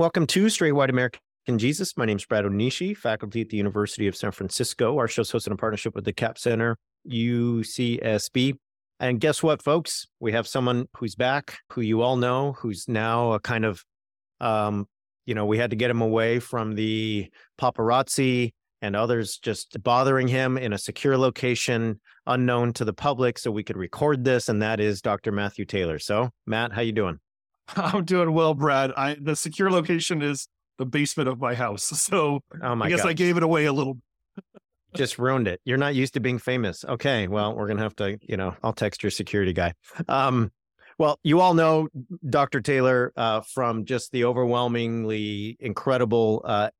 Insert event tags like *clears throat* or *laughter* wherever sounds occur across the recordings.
Welcome to Straight White American Jesus. My name is Brad Onishi, faculty at the University of San Francisco. Our show's hosted in partnership with the CAP Center, UCSB. And guess what, folks? We have someone who's back, who you all know, who's now a kind of, um, you know, we had to get him away from the paparazzi and others just bothering him in a secure location unknown to the public so we could record this and that is dr matthew taylor so matt how you doing *laughs* I'm doing well, Brad. I the secure location is the basement of my house. *laughs* So oh my I guess God. I gave it away a little. *laughs* Just ruined it. You're not used to being famous. Okay. Well, we're gonna have to, you know, I'll text your security guy. Um, well, you all know Dr. Taylor uh, from just the overwhelmingly incredible uh,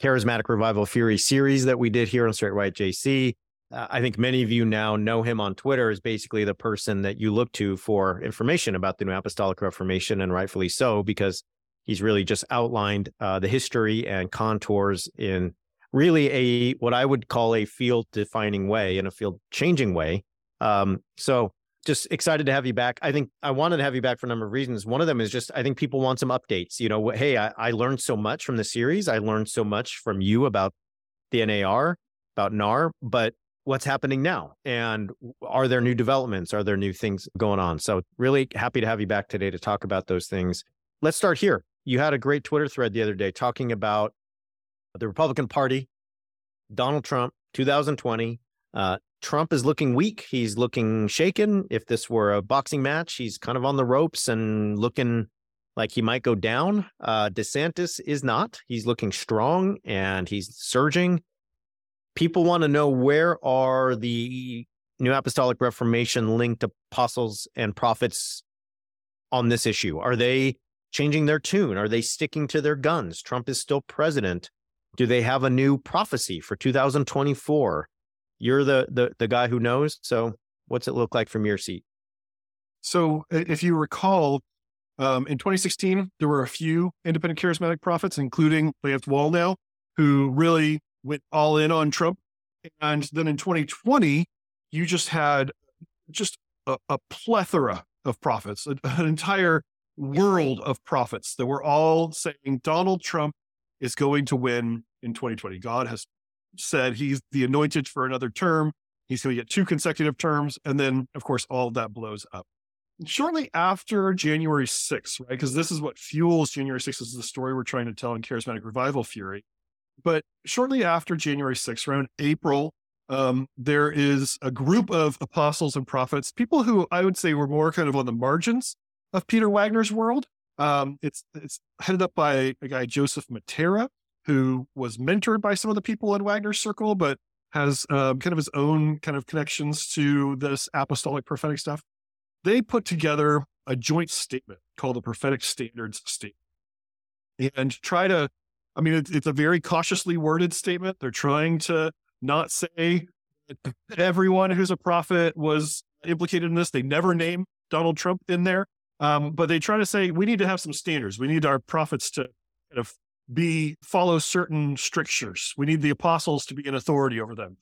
charismatic revival fury series that we did here on Straight White JC. Uh, I think many of you now know him on Twitter as basically the person that you look to for information about the New Apostolic Reformation, and rightfully so, because he's really just outlined uh, the history and contours in really a what I would call a field defining way and a field changing way. Um, so just excited to have you back. I think I wanted to have you back for a number of reasons. One of them is just I think people want some updates. You know, hey, I, I learned so much from the series. I learned so much from you about the NAR, about NAR, but what's happening now and are there new developments? Are there new things going on? So really happy to have you back today to talk about those things. Let's start here. You had a great twitter thread the other day talking about the republican party donald trump 2020 uh, trump is looking weak. He's looking shaken. If this were a boxing match he's kind of on the ropes and looking like he might go down. Uh, desantis is not. He's looking strong and he's surging people want to know where are the New Apostolic Reformation linked apostles and prophets on this issue? Are they changing their tune? Are they sticking to their guns? Trump is still president. Do they have a new prophecy for 2024? You're the the the guy who knows. So, what's it look like from your seat? So, if you recall, um, in 2016, there were a few independent charismatic prophets, including Lance Wallnau, who really went all in on Trump. And then in 2020, you just had just a, a plethora of prophets, an entire world of prophets that were all saying Donald Trump is going to win in 2020. God has said he's the anointed for another term. He's going to get two consecutive terms. And then, of course, all of that blows up. Shortly after January 6th, right? Because this is what fuels January 6th, this is the story we're trying to tell in Charismatic Revival Fury. But shortly after January 6th, around April, um, there is a group of apostles and prophets, people who I would say were more kind of on the margins of Peter Wagner's world. Um, it's it's headed up by a guy Joseph Mattera, who was mentored by some of the people in Wagner's circle, but has um, kind of his own kind of connections to this apostolic prophetic stuff. They put together a joint statement called the Prophetic Standards Statement, and try to I mean, it's, it's a very cautiously worded statement. They're trying to not say that *laughs* everyone who's a prophet was implicated in this. They never name Donald Trump in there, um, but they try to say we need to have some standards. We need our prophets to kind of be follow certain strictures. We need the apostles to be an authority over them.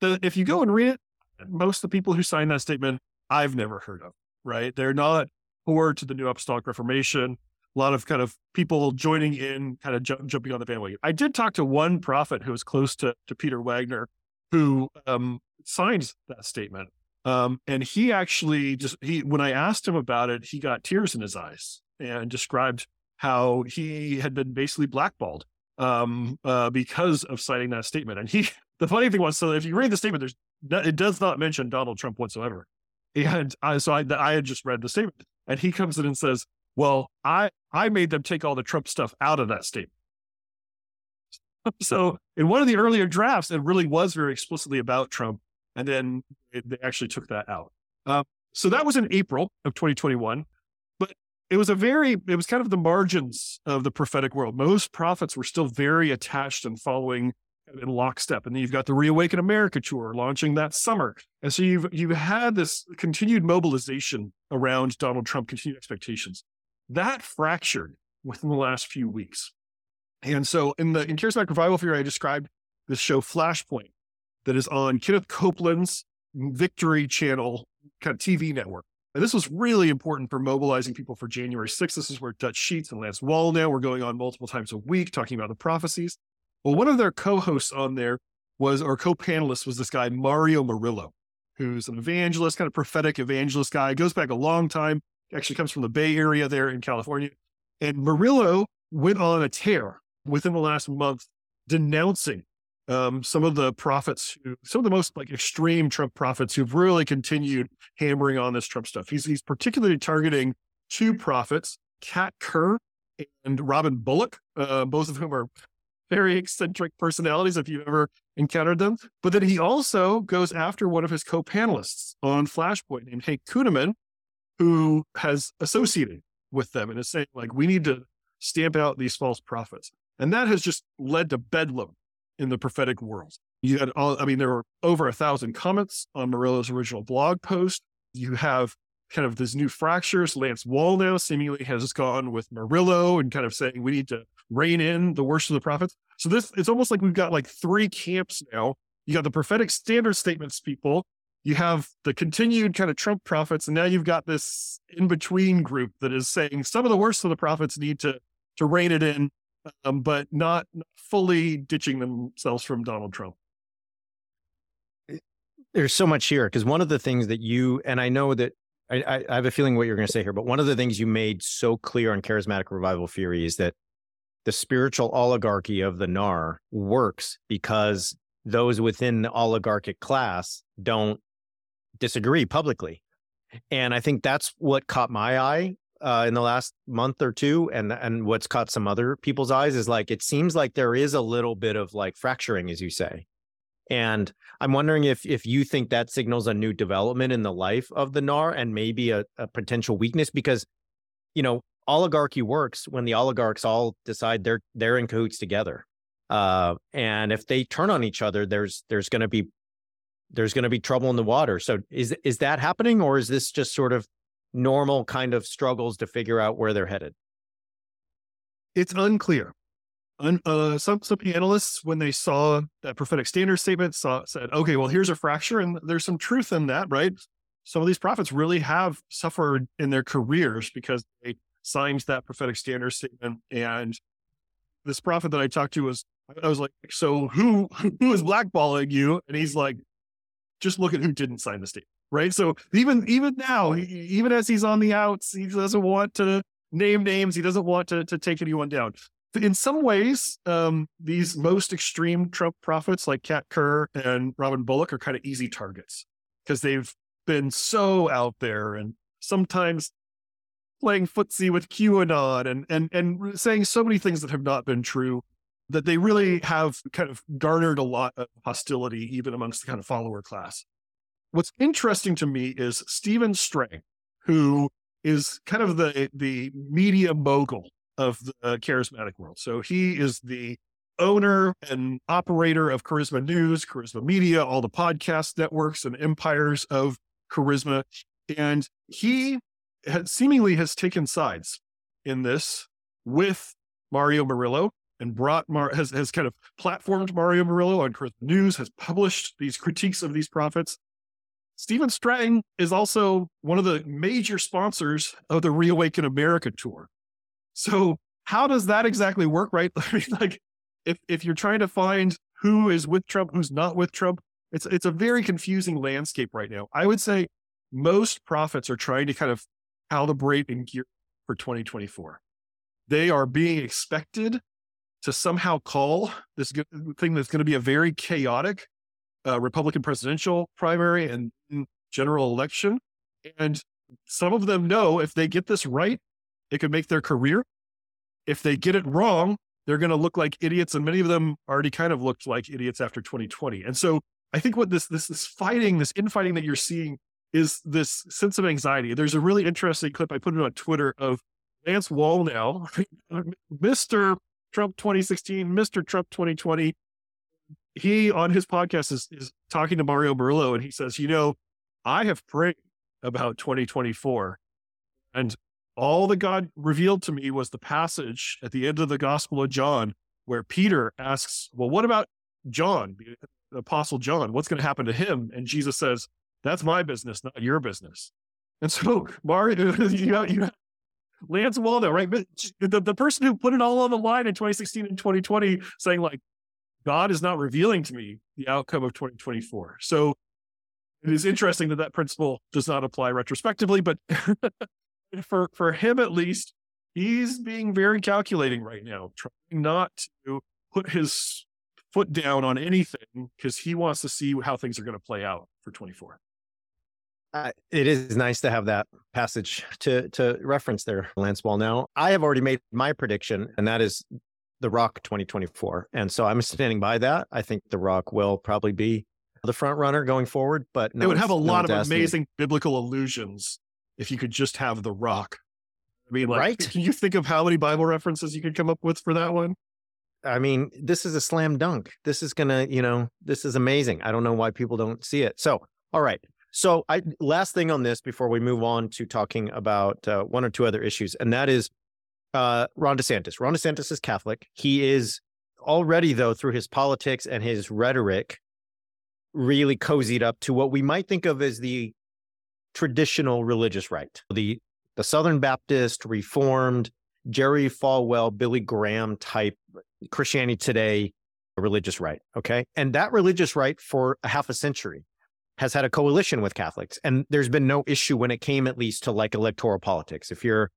The, if you go and read it, most of the people who signed that statement, I've never heard of. Right? They're not core to the New Apostolic Reformation a lot of kind of people joining in, kind of ju- jumping on the bandwagon. I did talk to one prophet who was close to, to Peter Wagner, who um, signed that statement. Um, and he actually just he when I asked him about it, he got tears in his eyes and described how he had been basically blackballed um, uh, because of citing that statement. And he, *laughs* the funny thing was, so if you read the statement, there's it does not mention Donald Trump whatsoever. And I, so I, I had just read the statement, and he comes in and says, well, I I made them take all the Trump stuff out of that statement. *laughs* so in one of the earlier drafts, it really was very explicitly about Trump, and then it, they actually took that out. Uh, so that was in April of 2021. But it was a very, it was kind of the margins of the prophetic world. Most prophets were still very attached and following in lockstep. And then you've got the Reawaken America tour launching that summer. And so you've you've had this continued mobilization around Donald Trump, continued expectations. That fractured within the last few weeks. And so in the in charismatic revival fury, I described this show Flashpoint that is on Kenneth Copeland's Victory Channel kind of TV network. And this was really important for mobilizing people for January 6th. This is where Dutch Sheets and Lance Wallnau were going on multiple times a week talking about the prophecies. Well, one of their co-hosts on there was, or co-panelist was this guy, Mario Murillo, who's an evangelist, kind of prophetic evangelist guy, goes back a long time, actually comes from the Bay Area there in California. And Murillo went on a tear within the last month denouncing um, some of the prophets, who, some of the most like extreme Trump prophets who've really continued hammering on this Trump stuff. He's, he's particularly targeting two prophets, Kat Kerr and Robin Bullock, uh, both of whom are very eccentric personalities if you've ever encountered them. But then he also goes after one of his co panelists on Flashpoint named Hank Kunneman, who has associated with them and is saying, like, we need to stamp out these false prophets. And that has just led to bedlam in the prophetic world. You had all, I mean, there were over a thousand comments on Murillo's original blog post. You have kind of this new fractures. Lance Wallnau seemingly has gone with Murillo and kind of saying we need to rein in the worst of the prophets. So this it's almost like we've got like three camps now. You got the prophetic standard statements people, you have the continued kind of Trump prophets, and now you've got this in between group that is saying some of the worst of the prophets need to to rein it in, um, but not fully ditching themselves from Donald Trump. There's so much here because one of the things that you and I know that I, I have a feeling what you're going to say here, but one of the things you made so clear on charismatic revival fury is that the spiritual oligarchy of the NAR works because those within the oligarchic class don't disagree publicly. And I think that's what caught my eye uh, in the last month or two, and and what's caught some other people's eyes is like it seems like there is a little bit of like fracturing, as you say. And I'm wondering if if you think that signals a new development in the life of the NAR and maybe a, a potential weakness because, you know, oligarchy works when the oligarchs all decide they're they're in cahoots together. Uh, and if they turn on each other, there's there's going to be there's going to be trouble in the water. So is is that happening, or is this just sort of normal kind of struggles to figure out where they're headed? It's unclear. Un, uh, some some analysts, when they saw that prophetic standard statement, saw said, "Okay, well, here's a fracture, and there's some truth in that, right?" Some of these prophets really have suffered in their careers because they signed that prophetic standard statement. And this prophet that I talked to was, I was like, so who, *laughs* who is blackballing you? And he's like, just look at who didn't sign the statement. Right. So even, even now, even as he's on the outs, he doesn't want to name names. He doesn't want to, to take anyone down. In some ways, um, these most extreme Trump prophets like Kat Kerr and Robin Bullock are kind of easy targets because they've been so out there and sometimes playing footsie with QAnon and and and saying so many things that have not been true that they really have kind of garnered a lot of hostility even amongst the kind of follower class. What's interesting to me is Stephen Strang, who is kind of the the media mogul of the uh, charismatic world. So he is the owner and operator of Charisma News, Charisma Media, all the podcast networks and empires of Charisma. And he has, seemingly has taken sides in this with Mario Murillo and brought Mar- has has kind of platformed Mario Murillo on Charisma News, has published these critiques of these prophets. Stephen Strang is also one of the major sponsors of the Reawaken America tour. So how does that exactly work, right? *laughs* I mean, like if if you're trying to find who is with Trump, who's not with Trump, it's it's a very confusing landscape right now. I would say most prophets are trying to kind of calibrate and gear for 2024. They are being expected to somehow call this thing that's going to be a very chaotic uh, Republican presidential primary and general election. And some of them know if they get this right, it could make their career. If they get it wrong, they're going to look like idiots. And many of them already kind of looked like idiots after 2020. And so I think what this this this fighting, this infighting that you're seeing is this sense of anxiety. There's a really interesting clip I put it on Twitter of Lance Wallnau, *laughs* Mr. Trump 2016, Mr. Trump 2020, he on his podcast is, is talking to Mario Murillo and he says, you know, I have prayed about 2024 and all that God revealed to me was the passage at the end of the Gospel of John where Peter asks, well, what about John, the apostle John? What's going to happen to him? And Jesus says, that's my business, not your business. And so, *laughs* Mario, *laughs* you got, you got Lance Wallnau, right? The, the person who put it all on the line in 2016 and 2020 saying like, God is not revealing to me the outcome of 2024. So it is interesting that that principle does not apply retrospectively, but *laughs* for, for him at least, he's being very calculating right now, trying not to put his foot down on anything because he wants to see how things are going to play out for 24. Uh, it is nice to have that passage to to reference there, Lance Wallnau. I have already made my prediction, and that is the Rock 2024. And so I'm standing by that. I think The Rock will probably be the front runner going forward, but no it would have a lot of amazing me. biblical allusions if you could just have The Rock. I mean, like, right? *laughs* can you think of how many Bible references you could come up with for that one? I mean, this is a slam dunk. This is gonna, you know, this is amazing. I don't know why people don't see it. So, all right. So, I last thing on this before we move on to talking about uh, one or two other issues, and that is uh, Ron DeSantis. Ron DeSantis is Catholic. He is already, though, through his politics and his rhetoric, really cozied up to what we might think of as the traditional religious right, the the Southern Baptist, Reformed, Jerry Falwell, Billy Graham type Christianity Today religious right. Okay, and that religious right for a half a century has had a coalition with Catholics, and there's been no issue when it came, at least, to like electoral politics. If you're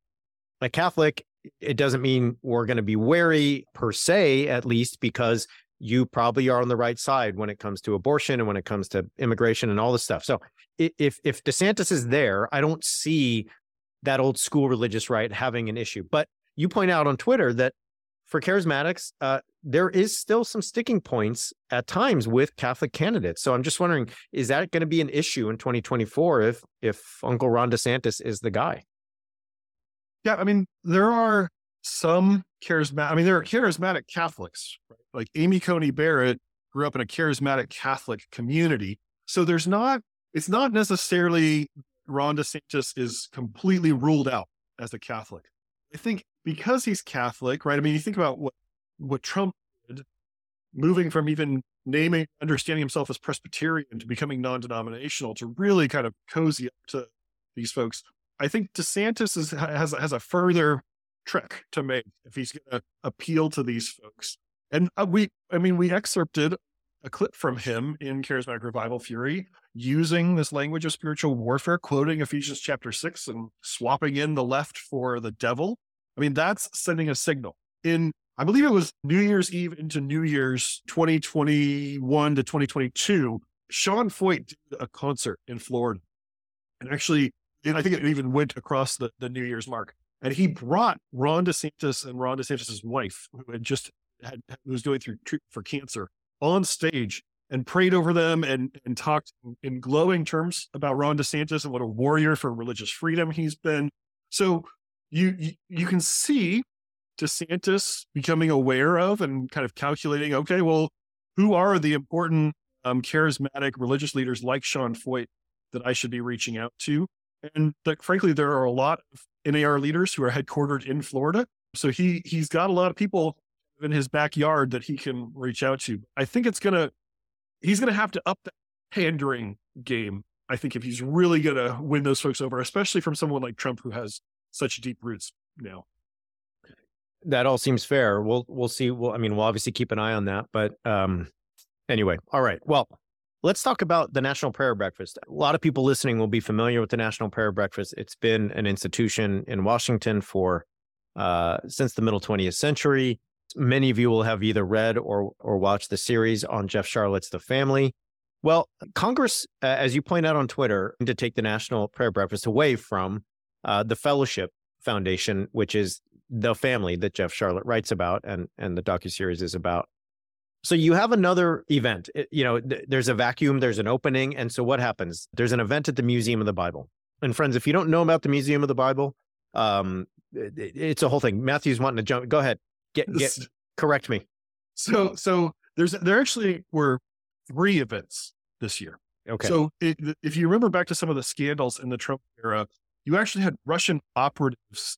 a Catholic it doesn't mean we're going to be wary per se, at least because you probably are on the right side when it comes to abortion and when it comes to immigration and all this stuff. So if if DeSantis is there, I don't see that old school religious right having an issue. But you point out on Twitter that for charismatics, uh, there is still some sticking points at times with Catholic candidates. So I'm just wondering, is that going to be an issue in 2024 if if Uncle Ron DeSantis is the guy? Yeah, I mean, there are some charismatic. I mean, there are charismatic Catholics, right? Like Amy Coney Barrett grew up in a charismatic Catholic community. So there's not, it's not necessarily Ron DeSantis is completely ruled out as a Catholic. I think because he's Catholic, right? I mean, you think about what, what Trump did, moving from even naming, understanding himself as Presbyterian to becoming non denominational to really kind of cozy up to these folks. I think DeSantis is, has has a further trick to make if he's going to appeal to these folks. And uh, we, I mean, we excerpted a clip from him in Charismatic Revival Fury using this language of spiritual warfare, quoting Ephesians chapter six and swapping in the left for the devil. I mean, that's sending a signal. In, I believe it was New Year's Eve into New Year's 2021 to 2022, Sean Feucht did a concert in Florida. And actually, and I think it even went across the, the New Year's mark. And he brought Ron DeSantis and Ron DeSantis' wife, who had just had who was going through treatment for cancer, on stage and prayed over them and and talked in glowing terms about Ron DeSantis and what a warrior for religious freedom he's been. So you you, you can see DeSantis becoming aware of and kind of calculating, okay, well, who are the important um, charismatic religious leaders like Sean Feucht that I should be reaching out to? And that, frankly, there are a lot of NAR leaders who are headquartered in Florida. So he he's got a lot of people in his backyard that he can reach out to. I think it's gonna he's gonna have to up the pandering game. I think if he's really gonna win those folks over, especially from someone like Trump who has such deep roots now. That all seems fair. We'll we'll see. Well, I mean, we'll obviously keep an eye on that. But um anyway, all right. Well, Let's talk about the National Prayer Breakfast. A lot of people listening will be familiar with the National Prayer Breakfast. It's been an institution in Washington for uh, since the middle 20th century. Many of you will have either read or or watched the series on Jeff Sharlet's The Family. Well, Congress, uh, as you point out on Twitter, to take the National Prayer Breakfast away from uh, the Fellowship Foundation, which is the family that Jeff Sharlet writes about and and the docu series is about. So you have another event. It, you know, th- there's a vacuum, there's an opening, and so what happens? There's an event at the Museum of the Bible. And friends, if you don't know about the Museum of the Bible, um, it's a whole thing. Matthew's wanting to jump. Go ahead. Get get correct me. So so there's there actually were three events this year. Okay. So it, if you remember back to some of the scandals in the Trump era, you actually had Russian operatives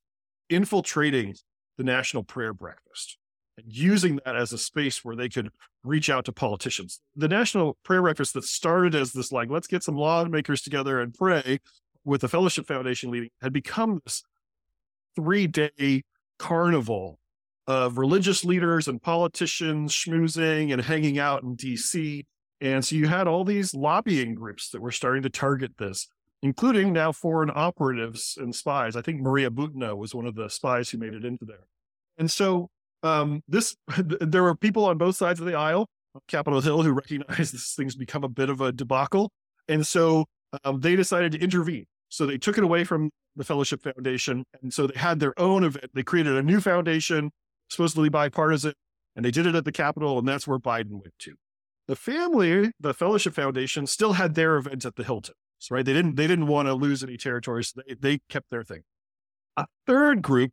infiltrating the National Prayer Breakfast and using that as a space where they could reach out to politicians. The National Prayer Breakfast that started as this like let's get some lawmakers together and pray with the Fellowship Foundation leading had become this three day carnival of religious leaders and politicians schmoozing and hanging out in DC. And so you had all these lobbying groups that were starting to target this, including now foreign operatives and spies. I think Maria Butina was one of the spies who made it into there. And so um, this, *laughs* there were people on both sides of the aisle, Capitol Hill, who recognized *laughs* this thing's become a bit of a debacle. And so um, they decided to intervene. So they took it away from the Fellowship Foundation. And so they had their own event. They created a new foundation, supposedly bipartisan, and they did it at the Capitol. And that's where Biden went to. The family, the Fellowship Foundation, still had their event at the Hilton. Right? They didn't. They didn't want to lose any territory, so they, they kept their thing. A third group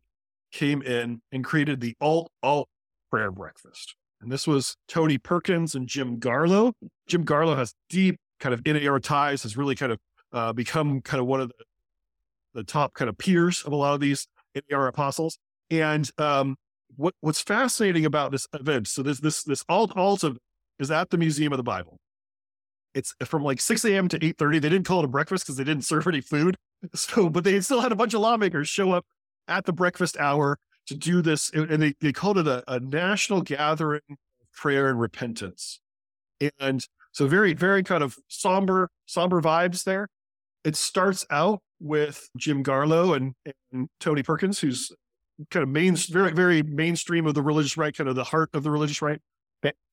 came in and created the alt alt prayer breakfast, and this was Tony Perkins and Jim Garlow. Jim Garlow has deep kind of NAR ties, has really kind of uh, become kind of one of the the top kind of peers of a lot of these NAR apostles. And um, what what's fascinating about this event, so this this this alt alt is at the Museum of the Bible. It's from like 6 a.m. to 8:30. They didn't call it a breakfast because they didn't *laughs* serve any food. So, but they still had a bunch of lawmakers show up at the breakfast hour to do this, and they, they called it a, a national gathering of prayer and repentance. And so very, very kind of somber, somber vibes there. It starts out with Jim Garlow and, and Tony Perkins, who's kind of main, mm-hmm. very, very mainstream of the religious right, kind of the heart of the religious right.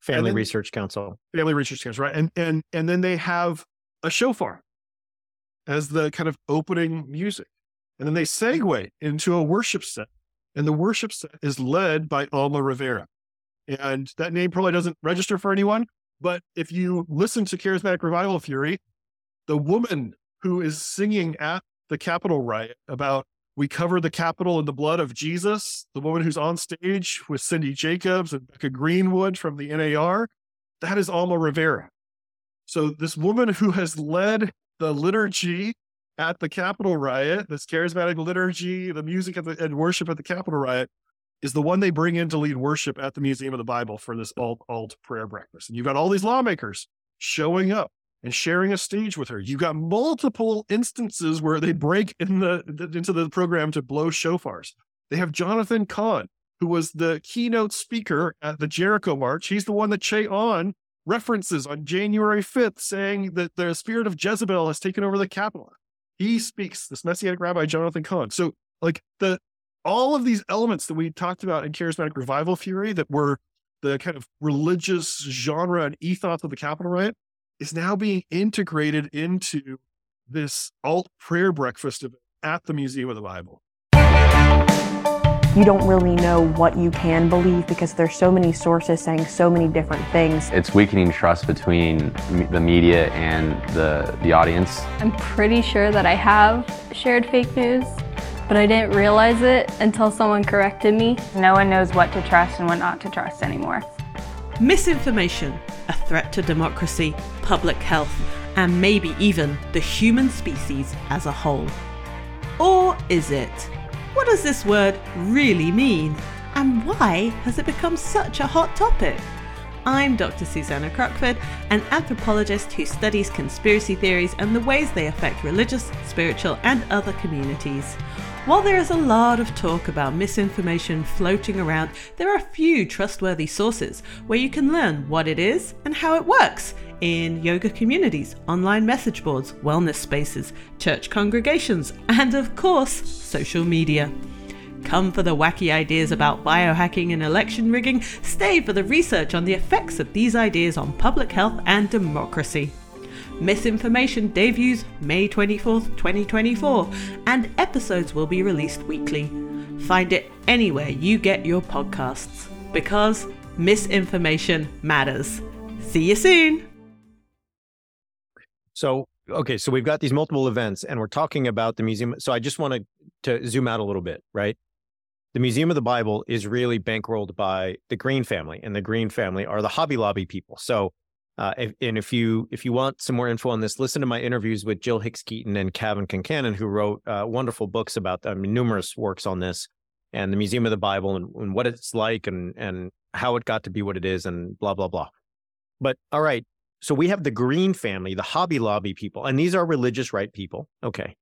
Family then, Research Council. Family Research Council, right? And and and then they have a shofar as the kind of opening music, and then they segue into a worship set, and the worship set is led by Alma Rivera, and that name probably doesn't register for anyone, but if you listen to Charismatic Revival Fury, the woman who is singing at the Capitol riot about we cover the Capitol in the blood of Jesus, the woman who's on stage with Cindy Jacobs and Becca Greenwood from the NAR, that is Alma Rivera. So this woman who has led the liturgy at the Capitol riot, this charismatic liturgy, the music the, and worship at the Capitol riot, is the one they bring in to lead worship at the Museum of the Bible for this alt alt prayer breakfast. And you've got all these lawmakers showing up and sharing a stage with her. You've got multiple instances where they break in the, the into the program to blow shofars. They have Jonathan Cahn, who was the keynote speaker at the Jericho March. He's the one that Che Ahn references on January 5th, saying that the spirit of Jezebel has taken over the Capitol. He speaks, this Messianic rabbi, Jonathan Cahn. So, like the all of these elements that we talked about in charismatic revival fury that were the kind of religious genre and ethos of the Capitol riot is now being integrated into this alt prayer breakfast at the Museum of the Bible. You don't really know what you can believe because there's so many sources saying so many different things. It's weakening trust between the media and the, the audience. I'm pretty sure that I have shared fake news but I didn't realize it until someone corrected me. No one knows what to trust and what not to trust anymore. Misinformation, a threat to democracy, public health, and maybe even the human species as a whole. Or is it? What does this word really mean? And why has it become such a hot topic? I'm Dr. Susannah Crockford, an anthropologist who studies conspiracy theories and the ways they affect religious, spiritual, and other communities. While there is a lot of talk about misinformation floating around, there are a few trustworthy sources where you can learn what it is and how it works in yoga communities, online message boards, wellness spaces, church congregations, and of course, social media. Come for the wacky ideas about biohacking and election rigging, stay for the research on the effects of these ideas on public health and democracy. Misinformation debuts May 24th, 2024, and episodes will be released weekly. Find it anywhere you get your podcasts because misinformation matters. See you soon. So, okay, so we've got these multiple events and we're talking about the museum. So I just want to to zoom out a little bit, right? the Museum of the Bible is really bankrolled by the Green family, and the Green family are the Hobby Lobby people. So, uh, and if you if you want some more info on this, listen to my interviews with Jill Hicks Keeton and Cavan Concannon, who wrote uh, wonderful books about I mean, numerous works on this and the Museum of the Bible and, and what it's like and and how it got to be what it is and blah blah blah. But all right, so we have the Green family, the Hobby Lobby people, and these are religious right people. Okay.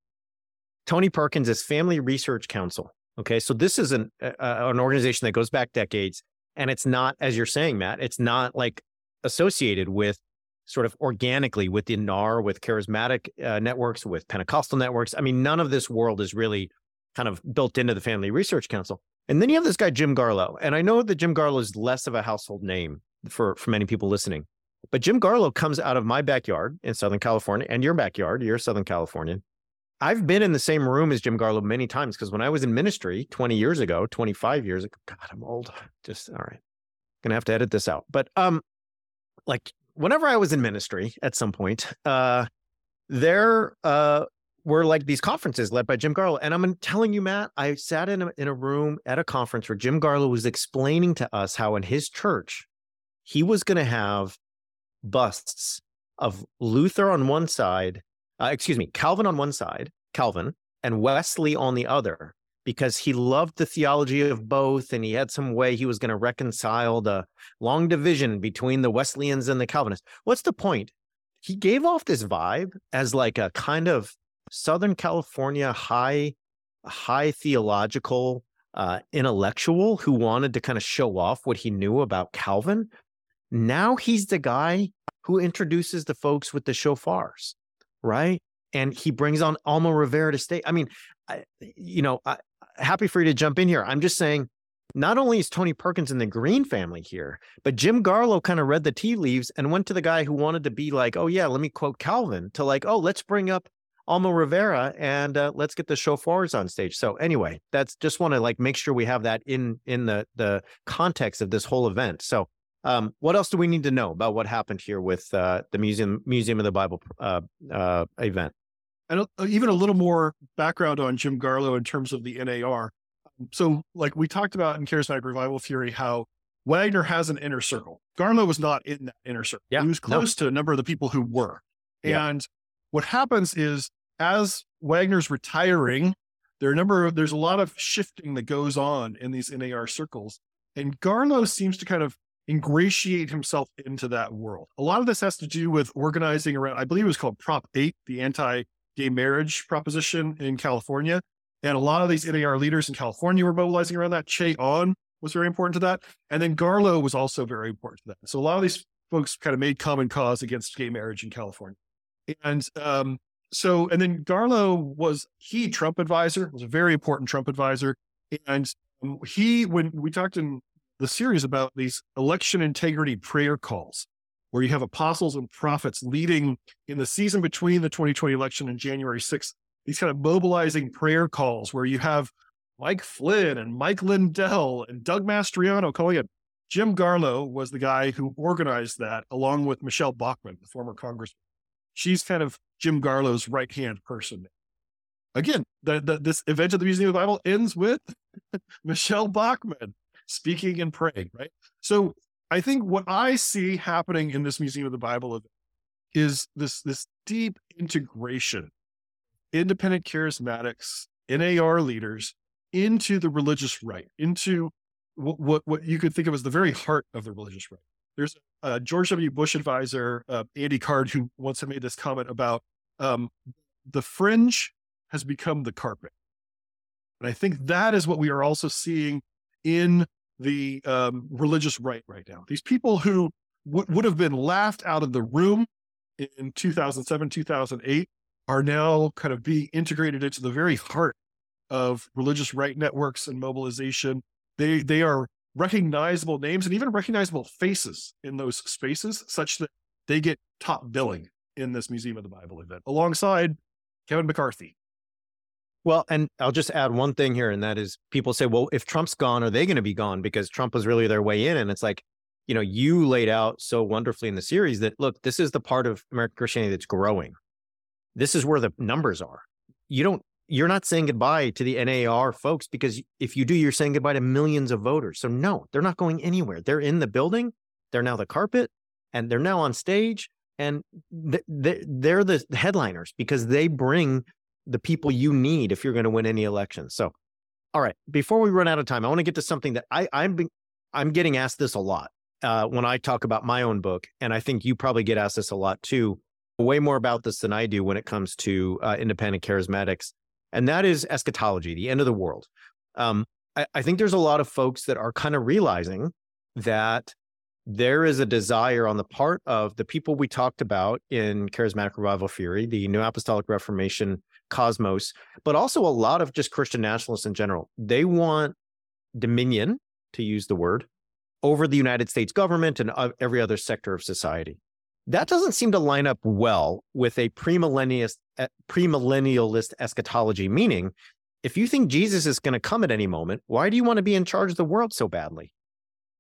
Tony Perkins is Family Research Council. Okay, so this is an uh, an organization that goes back decades, and it's not, as you're saying, Matt, it's not like associated with sort of organically with the NAR, with charismatic uh, networks, with Pentecostal networks. I mean, none of this world is really kind of built into the Family Research Council. And then you have this guy Jim Garlow, and I know that Jim Garlow is less of a household name for for many people listening, but Jim Garlow comes out of my backyard in Southern California and your backyard. You're Southern Californian. I've been in the same room as Jim Garlow many times because when I was in ministry 20 years ago, 25 years ago, God, I'm old. Just all right. Gonna have to edit this out. But um, like whenever I was in ministry at some point, uh, there uh were like these conferences led by Jim Garlow. And I'm telling you, Matt, I sat in a, in a room at a conference where Jim Garlow was explaining to us how in his church he was going to have busts of Luther on one side, uh, excuse me, Calvin on one side, Calvin, and Wesley on the other, because he loved the theology of both and he had some way he was going to reconcile the long division between the Wesleyans and the Calvinists. What's the point? He gave off this vibe as like a kind of Southern California high high theological uh, intellectual who wanted to kind of show off what he knew about Calvin. Now he's the guy who introduces the folks with the shofars, right? And he brings on Alma Rivera to stay. I mean, I, you know, I, happy for you to jump in here. I'm just saying, not only is Tony Perkins in the Green family here, but Jim Garlow kind of read the tea leaves and went to the guy who wanted to be like, oh, yeah, let me quote Calvin to like, oh, let's bring up Alma Rivera and uh, let's get the shofars on stage. So anyway, that's just want to like make sure we have that in in the the context of this whole event. So um, what else do we need to know about what happened here with uh, the museum Museum of the Bible uh, uh event? And uh, even a little more background on Jim Garlow in terms of the NAR. So, like we talked about in Charismatic Revival Fury, how Wagner has an inner circle. Garlow was not in that inner circle. Yeah, he was close no. to a number of the people who were. And what happens is as Wagner's retiring, there are a number of there's a lot of shifting that goes on in these NAR circles. And Garlow seems to kind of ingratiate himself into that world. A lot of this has to do with organizing around, I believe it was called Prop 8, the anti gay marriage proposition in California. And a lot of these NAR leaders in California were mobilizing around that. Che Ahn was very important to that. And then Garlow was also very important to that. So a lot of these folks kind of made common cause against gay marriage in California. And um, so, and then Garlow was he Trump advisor, was a very important Trump advisor. And um, he, when we talked in the series about these election integrity prayer calls, where you have apostles and prophets leading in the season between the 2020 election and January 6th, these kind of mobilizing prayer calls where you have Mike Flynn and Mike Lindell and Doug Mastriano calling it. Jim Garlow was the guy who organized that along with Michele Bachmann, the former congressman she's kind of Jim Garlow's right hand person. Again, the, the, this event at the Museum of the Bible ends with *laughs* Michele Bachmann speaking and praying, right? So I think what I see happening in this Museum of the Bible is this, this deep integration, independent charismatics, NAR leaders into the religious right, into what, what, what you could think of as the very heart of the religious right. There's a George W. Bush advisor, uh, Andy Card, who once made this comment about um, the fringe has become the carpet. And I think that is what we are also seeing in the um, religious right right now. These people who w- would have been laughed out of the room in 2007, 2008 are now kind of being integrated into the very heart of religious right networks and mobilization. They they are recognizable names and even recognizable faces in those spaces such that they get top billing in this Museum of the Bible event alongside Kevin McCarthy. Well, and I'll just add one thing here, and that is people say, well, if Trump's gone, are they going to be gone? Because Trump was really their way in. And it's like, you know, you laid out so wonderfully in the series that look, this is the part of American Christianity that's growing. This is where the numbers are. You don't you're not saying goodbye to the NAR folks because if you do, you're saying goodbye to millions of voters. So no, they're not going anywhere. They're in the building. They're now the carpet, and they're now on stage, and they're the headliners because they bring the people you need if you're going to win any election. So, all right, before we run out of time, I want to get to something that I, I'm I'm getting asked this a lot uh, when I talk about my own book, and I think you probably get asked this a lot too. Way more about this than I do when it comes to uh, independent charismatics, and that is eschatology, the end of the world. Um, I, I think there's a lot of folks that are kind of realizing that there is a desire on the part of the people we talked about in charismatic revival fury, the New Apostolic Reformation cosmos, but also a lot of just Christian nationalists in general. They want dominion, to use the word, over the United States government and every other sector of society. That doesn't seem to line up well with a premillennialist, eh, premillennialist eschatology, meaning if you think Jesus is going to come at any moment, why do you want to be in charge of the world so badly?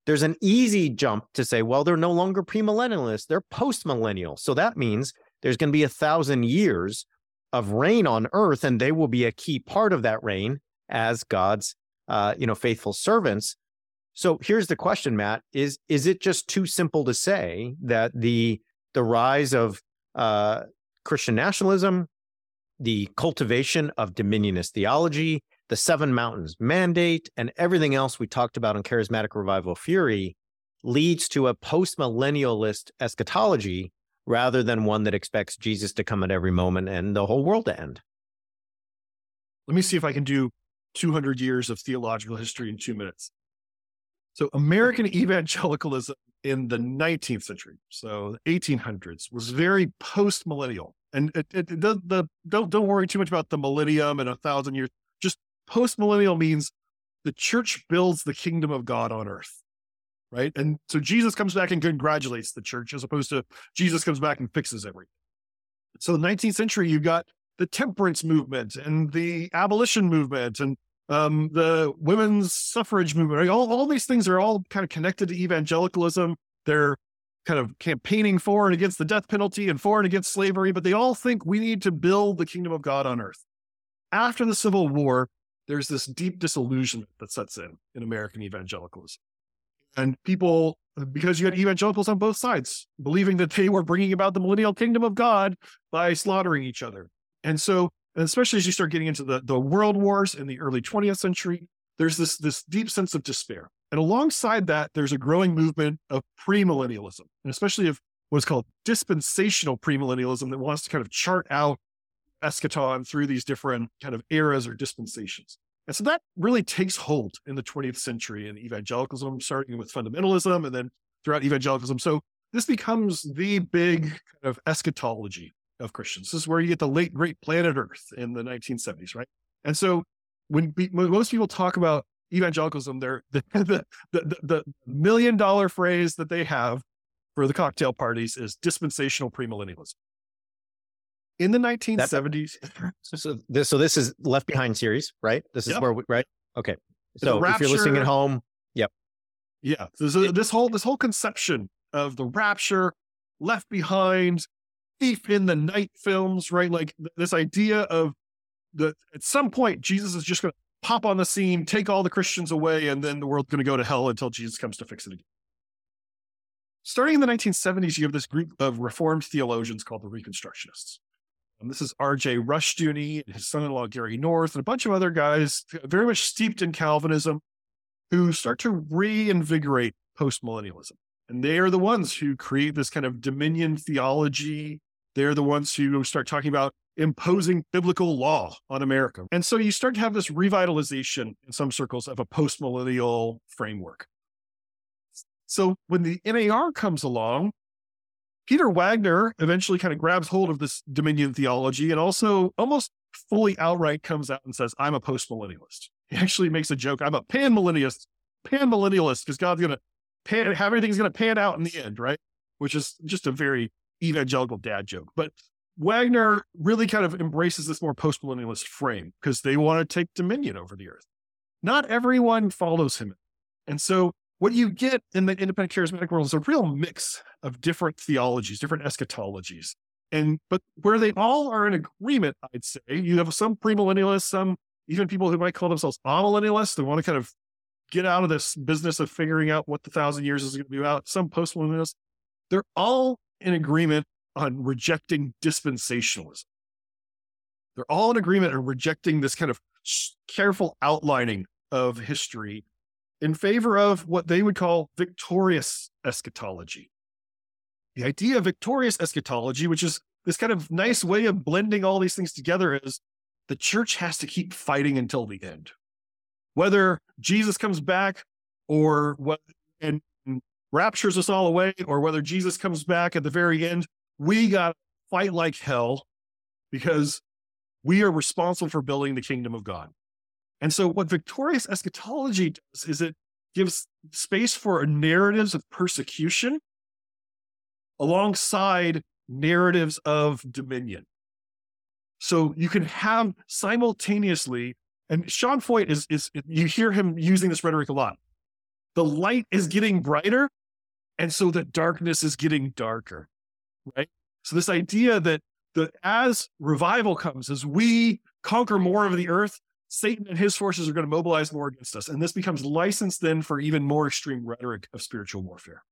There's an easy jump to say, well, they're no longer premillennialists, they're postmillennial. So that means there's going to be a thousand years of reign on earth, and they will be a key part of that reign as God's uh, you know, faithful servants. So here's the question, Matt: is is it just too simple to say that the the rise of uh, Christian nationalism, the cultivation of dominionist theology, the seven mountains mandate, and everything else we talked about in charismatic revival fury leads to a post-millennialist eschatology rather than one that expects Jesus to come at every moment and the whole world to end. Let me see if I can do 200 years of theological history in two minutes. So, American evangelicalism in the 19th century, so 1800s, was very post millennial. And it, it, the, the, don't, don't worry too much about the millennium and a thousand years. Just post millennial means the church builds the kingdom of God on earth right? And so Jesus comes back and congratulates the church as opposed to Jesus comes back and fixes everything. So the 19th century, you've got the temperance movement and the abolition movement and um, the women's suffrage movement. All, all these things are all kind of connected to evangelicalism. They're kind of campaigning for and against the death penalty and for and against slavery, but they all think we need to build the kingdom of God on earth. After the Civil War, there's this deep disillusionment that sets in in American evangelicalism. And people, because you had evangelicals on both sides, believing that they were bringing about the millennial kingdom of God by slaughtering each other. And so, and especially as you start getting into the, the world wars in the early 20th century, there's this, this deep sense of despair. And alongside that, there's a growing movement of premillennialism, and especially of what's called dispensational premillennialism that wants to kind of chart out eschaton through these different kind of eras or dispensations. And so that really takes hold in the 20th century in evangelicalism, starting with fundamentalism and then throughout evangelicalism. So this becomes the big kind of eschatology of Christians. This is where you get the late great planet Earth in the 1970s, right? And so when, when most people talk about evangelicalism, they're *laughs* the, the, the, the million dollar phrase that they have for the cocktail parties is dispensational premillennialism in the 1970s. so this, so this is Left Behind series, right? This is yep. where we, right? Okay. So rapture, if you're listening at home, yep. Yeah. So this whole this whole conception of the rapture, Left Behind, Thief in the Night films, right? Like this idea of the at some point Jesus is just going to pop on the scene, take all the Christians away, and then the world's going to go to hell until Jesus comes to fix it again. Starting in the 1970s, you have this group of Reformed theologians called the Reconstructionists. And this is R.J. Rushdoony, and his son-in-law Gary North, and a bunch of other guys very much steeped in Calvinism who start to reinvigorate postmillennialism. And they are the ones who create this kind of dominion theology. They're the ones who start talking about imposing biblical law on America. And so you start to have this revitalization in some circles of a postmillennial framework. So when the NAR comes along, Peter Wagner eventually kind of grabs hold of this dominion theology and also almost fully outright comes out and says, I'm a postmillennialist. He actually makes a joke. I'm a panmillennialist, panmillennialist, because God's going to pan, everything's going to pan out in the end, right? Which is just a very evangelical dad joke. But Wagner really kind of embraces this more postmillennialist frame because they want to take dominion over the earth. Not everyone follows him. And so what you get in the independent charismatic world is a real mix of different theologies, different eschatologies. And but where they all are in agreement, I'd say you have some premillennialists, some even people who might call themselves amillennialists. They want to kind of get out of this business of figuring out what the thousand years is going to be about. Some postmillennialists, they're all in agreement on rejecting dispensationalism. They're all in agreement on rejecting this kind of careful outlining of history in favor of what they would call victorious eschatology. The idea of victorious eschatology, which is this kind of nice way of blending all these things together, is the church has to keep fighting until the end. Whether Jesus comes back or what and raptures us all away, or whether Jesus comes back at the very end, we got fight like hell because we are responsible for building the kingdom of God. And so, what victorious eschatology does is it gives space for narratives of persecution alongside narratives of dominion. So you can have simultaneously, and Sean Feucht is, is you hear him using this rhetoric a lot. The light is getting brighter, and so the darkness is getting darker, right? So this idea that that as revival comes, as we conquer more of the earth, Satan and his forces are going to mobilize more against us. And this becomes license then for even more extreme rhetoric of spiritual warfare.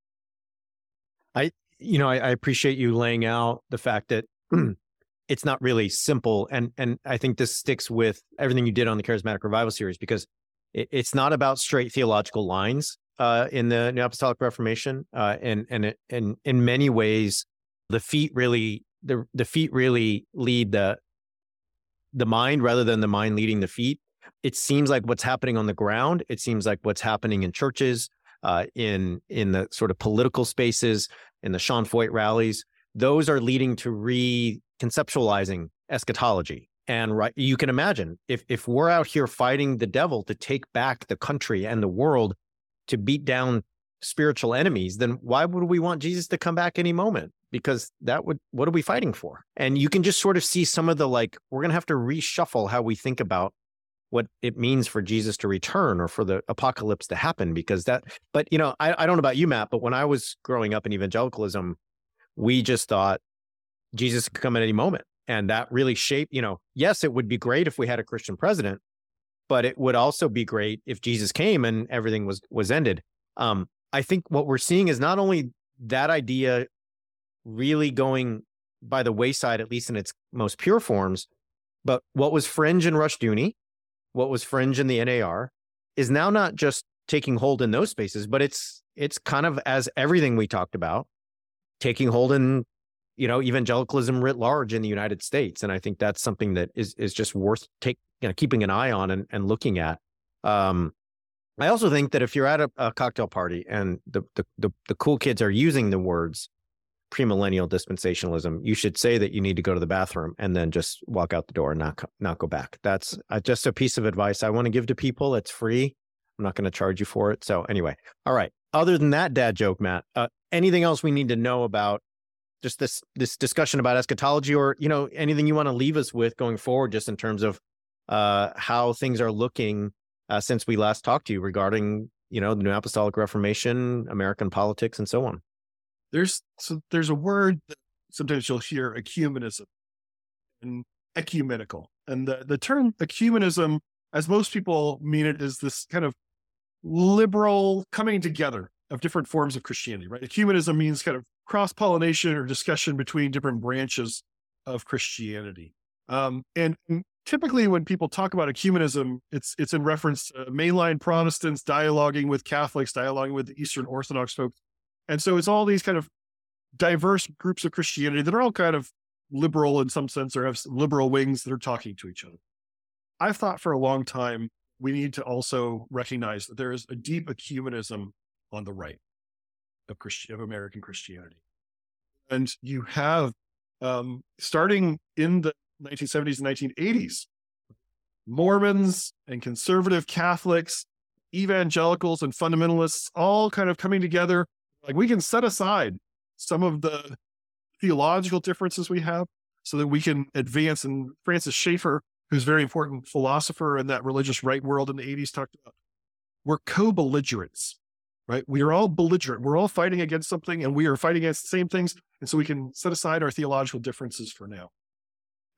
I, you know, I, I appreciate you laying out the fact that *clears throat* it's not really simple. And and I think this sticks with everything you did on the Charismatic Revival series because it, it's not about straight theological lines uh, in the New Apostolic Reformation. Uh, and and it, and in many ways, the feet really the the feet really lead the the mind rather than the mind leading the feet. It seems like what's happening on the ground. It seems like what's happening in churches, uh, in in the sort of political spaces, in the Sean Feucht rallies. Those are leading to reconceptualizing eschatology. And right, you can imagine if if we're out here fighting the devil to take back the country and the world, to beat down spiritual enemies, then why would we want Jesus to come back any moment? because that would what are we fighting for? And you can just sort of see some of the like we're going to have to reshuffle how we think about what it means for Jesus to return or for the apocalypse to happen because that but you know I, I don't know about you Matt but when I was growing up in evangelicalism we just thought Jesus could come at any moment and that really shaped you know yes it would be great if we had a Christian president but it would also be great if Jesus came and everything was was ended um I think what we're seeing is not only that idea really going by the wayside, at least in its most pure forms. But what was fringe in Rushdoony, what was fringe in the NAR, is now not just taking hold in those spaces, but it's it's kind of as everything we talked about, taking hold in you know evangelicalism writ large in the United States, and I think that's something that is is just worth take you know keeping an eye on and, and looking at. Um, I also think that if you're at a, a cocktail party and the, the the the cool kids are using the words premillennial dispensationalism, you should say that you need to go to the bathroom and then just walk out the door and not not go back. That's uh, just a piece of advice I want to give to people. It's free. I'm not going to charge you for it. So anyway, all right. Other than that dad joke, Matt, uh, anything else we need to know about just this this discussion about eschatology, or you know anything you want to leave us with going forward, just in terms of uh, how things are looking uh, since we last talked to you regarding you know the New Apostolic Reformation, American politics, and so on there's so there's a word that sometimes you'll hear ecumenism and ecumenical. And the, the term ecumenism, as most people mean it, is this kind of liberal coming together of different forms of Christianity, right? Ecumenism means kind of cross pollination or discussion between different branches of Christianity. Um, and, and, typically, when people talk about ecumenism, it's it's in reference to mainline Protestants dialoguing with Catholics, dialoguing with the Eastern Orthodox folks. And so it's all these kind of diverse groups of Christianity that are all kind of liberal in some sense or have liberal wings that are talking to each other. I've thought for a long time we need to also recognize that there is a deep ecumenism on the right of Christian of American Christianity. And you have um, starting in the 1970s and 1980s, Mormons and conservative Catholics, evangelicals and fundamentalists all kind of coming together like we can set aside some of the theological differences we have so that we can advance. And Francis Schaeffer, who's very important philosopher in that religious right world in the 80s, talked about we're co belligerents. right? We are all belligerent. We're all fighting against something and we are fighting against the same things. And so we can set aside our theological differences for now.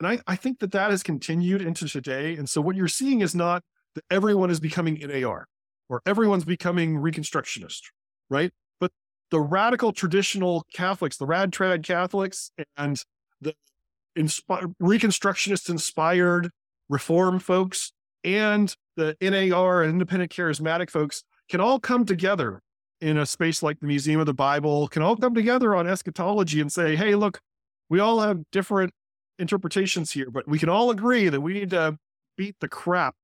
And I, I think that that has continued into today. And so what you're seeing is not that everyone is becoming NAR or everyone's becoming Reconstructionist, right? But the radical traditional Catholics, the rad trad Catholics, and the inspi- Reconstructionist inspired Reform folks and the NAR and independent charismatic folks can all come together in a space like the Museum of the Bible, can all come together on eschatology and say, hey, look, we all have different interpretations here, but we can all agree that we need to beat the crap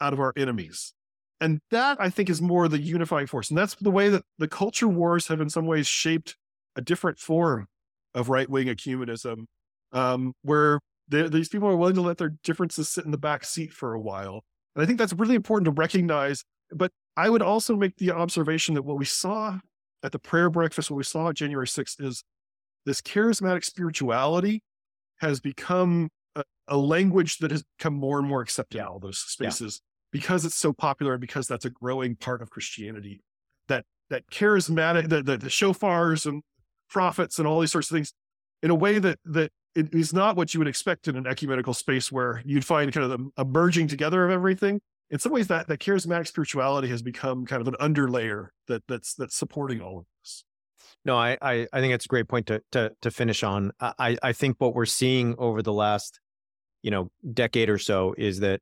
out of our enemies. And that I think is more the unifying force. And that's the way that the culture wars have in some ways shaped a different form of right wing ecumenism, um, where these people are willing to let their differences sit in the back seat for a while. And I think that's really important to recognize. But I would also make the observation that what we saw at the prayer breakfast, what we saw at January 6th is this charismatic spirituality has become a, a, language that has become more and more accepted in all those spaces yeah. because it's so popular and because that's a growing part of Christianity. That that charismatic, the, the, the shofars and prophets and all these sorts of things, in a way that that it is not what you would expect in an ecumenical space where you'd find kind of the, a merging together of everything. In some ways, that that charismatic spirituality has become kind of an underlayer that that's that's supporting all of. No, I, I, I think it's a great point to, to, to finish on. I, I think what we're seeing over the last, you know, decade or so is that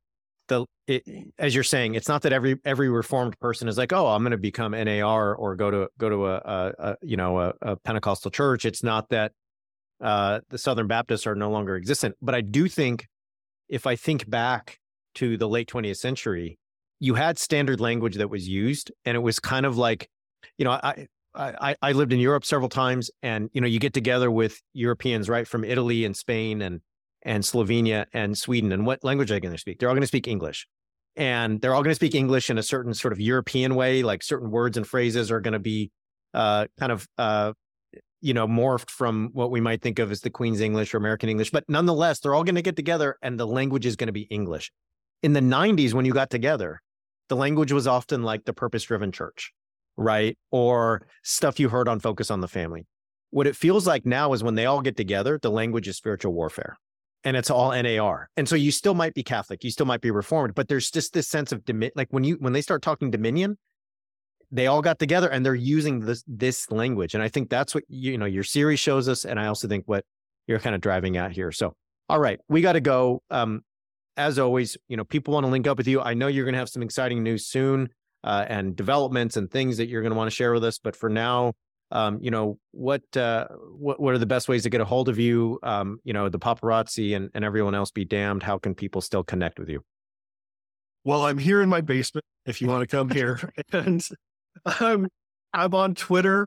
the, it, as you're saying, it's not that every, every reformed person is like, oh, I'm going to become NAR or go to, go to a, a, a you know, a, a, Pentecostal church. It's not that uh, the Southern Baptists are no longer existent. But I do think if I think back to the late 20th century, you had standard language that was used and it was kind of like, you know, I, I, I lived in Europe several times, and you know, you get together with Europeans, right, from Italy and Spain and and Slovenia and Sweden, and what language are they going to speak? They're all going to speak English, and they're all going to speak English in a certain sort of European way. Like certain words and phrases are going to be uh, kind of uh, you know morphed from what we might think of as the Queen's English or American English, but nonetheless, they're all going to get together, and the language is going to be English. In the '90s, when you got together, the language was often like the purpose-driven church right? Or stuff you heard on Focus on the Family. What it feels like now is when they all get together, the language is spiritual warfare and it's all NAR. And so you still might be Catholic, you still might be Reformed, but there's just this sense of domin- like when you when they start talking Dominion, they all got together and they're using this this language. And I think that's what you know your series shows us, and I also think what you're kind of driving at here. So, all right, we got to go. Um, as always, you know, people want to link up with you. I know you're going to have some exciting news soon uh, and developments and things that you're going to want to share with us. But for now, um, you know what, uh, what what are the best ways to get a hold of you? Um, you know, the paparazzi and, and everyone else be damned. How can people still connect with you? Well, I'm here in my basement. If you want to come here, *laughs* and I'm I'm on Twitter,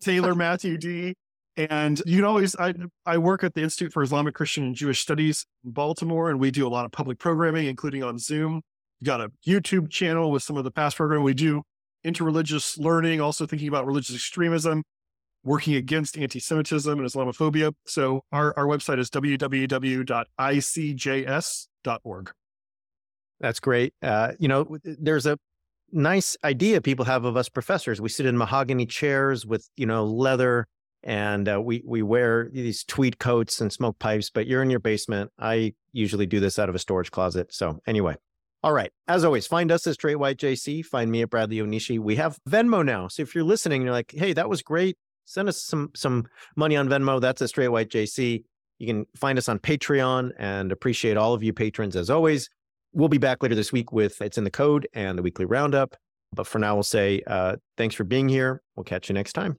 Taylor Matthew D. And you can always, I, I work at the Institute for Islamic Christian and Jewish Studies in Baltimore, and we do a lot of public programming, including on Zoom got a YouTube channel with some of the past program we do interreligious learning, also thinking about religious extremism, working against anti-Semitism and Islamophobia. So our, our website is www.icjs.org. That's great. Uh, you know, there's a nice idea people have of us professors. We sit in mahogany chairs with, you know, leather and uh, we we wear these tweed coats and smoke pipes, but you're in your basement. I usually do this out of a storage closet. So anyway, all right. As always, find us at Straight White JC. Find me at Bradley Onishi. We have Venmo now. So if you're listening, you're like, hey, that was great. Send us some some money on Venmo. That's at Straight White JC. You can find us on Patreon and appreciate all of you patrons as always. We'll be back later this week with It's in the Code and the weekly roundup. But for now, we'll say uh, thanks for being here. We'll catch you next time.